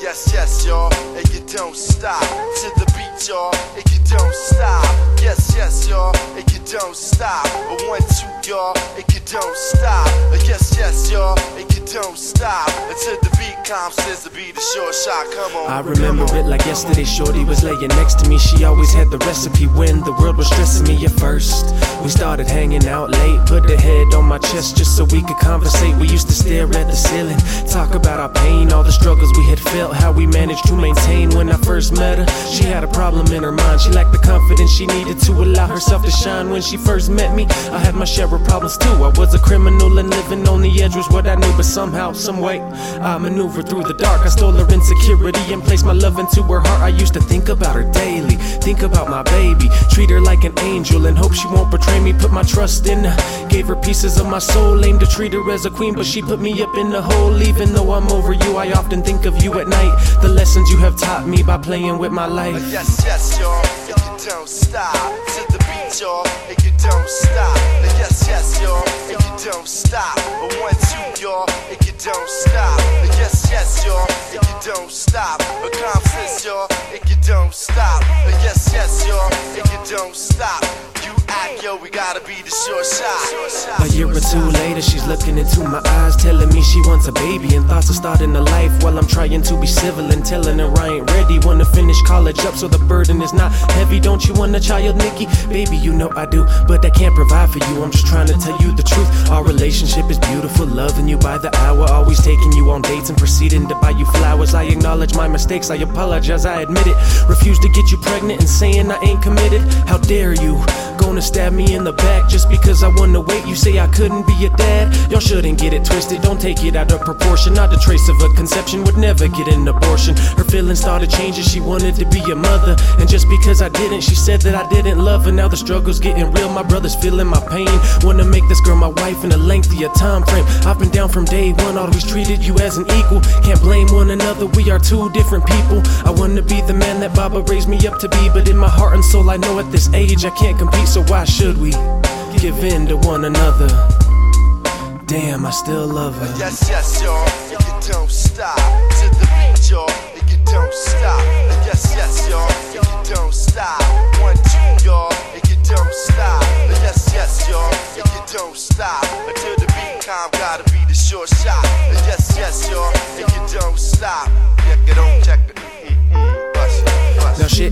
yes, yes, y'all, and you don't stop to the beat, y'all, and you don't stop. Yes, yes, y'all, and you don't stop. A one, two, y'all, and you don't stop. Yes, yes, y'all, and you don't stop until the beat comes. Says to be the short shot. Come on. I remember it like yesterday. Shorty was laying next to me. She always had the recipe when the world was stressing me at first. We started hanging out late, put her head on my chest just so we could conversate. We used to stare at the ceiling, talk about our pain, all the struggles we had felt, how we managed to maintain. When I first met her, she had a problem in her mind. She lacked the confidence she needed to allow herself to shine. When she first met me, I had my share of problems too. I was a criminal and living on the edge was what I knew, but somehow, someway, I maneuver through the dark. I stole her insecurity and placed my love into her heart. I used to think about her daily, think about my baby, treat her like an angel and hope she won't betray me. Put my trust in her, gave her pieces of my soul, aimed to treat her as a queen, but she put me up in the hole. Even though I'm over you, I often think of you at night. The lessons you have taught me by playing with my life. Yes, yes, y'all, and you don't stop to the beat, y'all, and you don't stop. Yes, yes, y'all, and you don't stop. And you don't stop. A confidence, y'all, and you don't stop. Yes, yes, y'all, and you don't stop. You act, yo, we gotta be the short shot. A year or two later, she's looking into my eyes, telling me she wants a baby and thoughts of starting a life. While I'm trying to be civil and telling her I ain't ready. Wanna finish college up so the burden is not heavy. Don't you want a child, Nikki? Baby, you know I do, but I can't provide for you. I'm just trying to tell you the truth. Our relationship is beautiful, loving you by the hour, always taking you on dates and proceeding to buy you flowers. I acknowledge my mistakes, I apologize, I admit it. Refuse to get you pregnant and saying I ain't committed. How dare you? Gonna stab me in the back just because I wanna wait. You say I couldn't be a dad. Y'all shouldn't get it twisted. Don't take it out of proportion. Not a trace of a conception would never get an abortion. Her feelings started changing. She wanted to be a mother, and just because I didn't, she said that I didn't love her. Now the struggle's getting real. My brother's feeling my pain. Wanna this girl my wife in a lengthier time frame. I've been down from day one. Always treated you as an equal. Can't blame one another. We are two different people. I wanna be the man that Baba raised me up to be, but in my heart and soul, I know at this age I can't compete. So why should we give in to one another? Damn, I still love her. Yes, yes, y'all, and you don't stop to the beat, y'all, and you don't stop. Yes, yes, y'all, and you don't stop. One,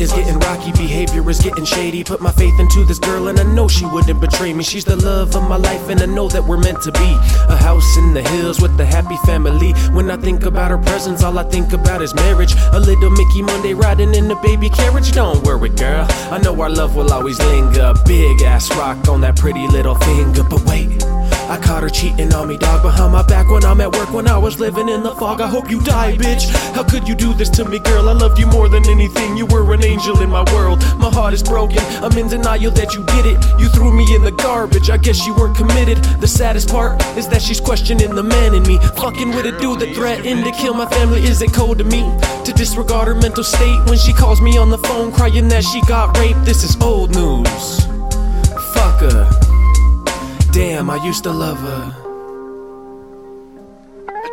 is getting rocky, behavior is getting shady. Put my faith into this girl and I know she wouldn't betray me. She's the love of my life and I know that we're meant to be. A house in the hills with a happy family. When I think about her presence, all I think about is marriage. A little Micky Monday riding in the baby carriage. Don't worry, girl. I know our love will always linger. Big ass rock on that pretty little finger. But wait. I caught her cheating on me, dog, behind my back when I'm at work when I was living in the fog. I hope you die, bitch. How could you do this to me, girl? I loved you more than anything. You were an angel in my world. My heart is broken. I'm in denial that you did it. You threw me in the garbage. I guess you weren't committed. The saddest part is that she's questioning the man in me. Fucking with a dude that threatened to kill my family. Is it cold to me to disregard her mental state when she calls me on the phone crying that she got raped? This is old news. Fuck her. Damn, I used to love her.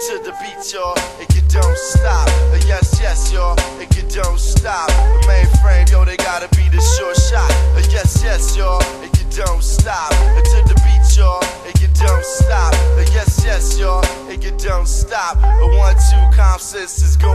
to the beat, y'all, and you don't stop. Yes, yes, y'all, and you don't stop. The mainframe, yo, they gotta be the short shot. Yes, yes, y'all, and you don't stop. To the beat, y'all, and you don't stop. Yes, yes, y'all, and you don't stop. A one, two, comp sisters go to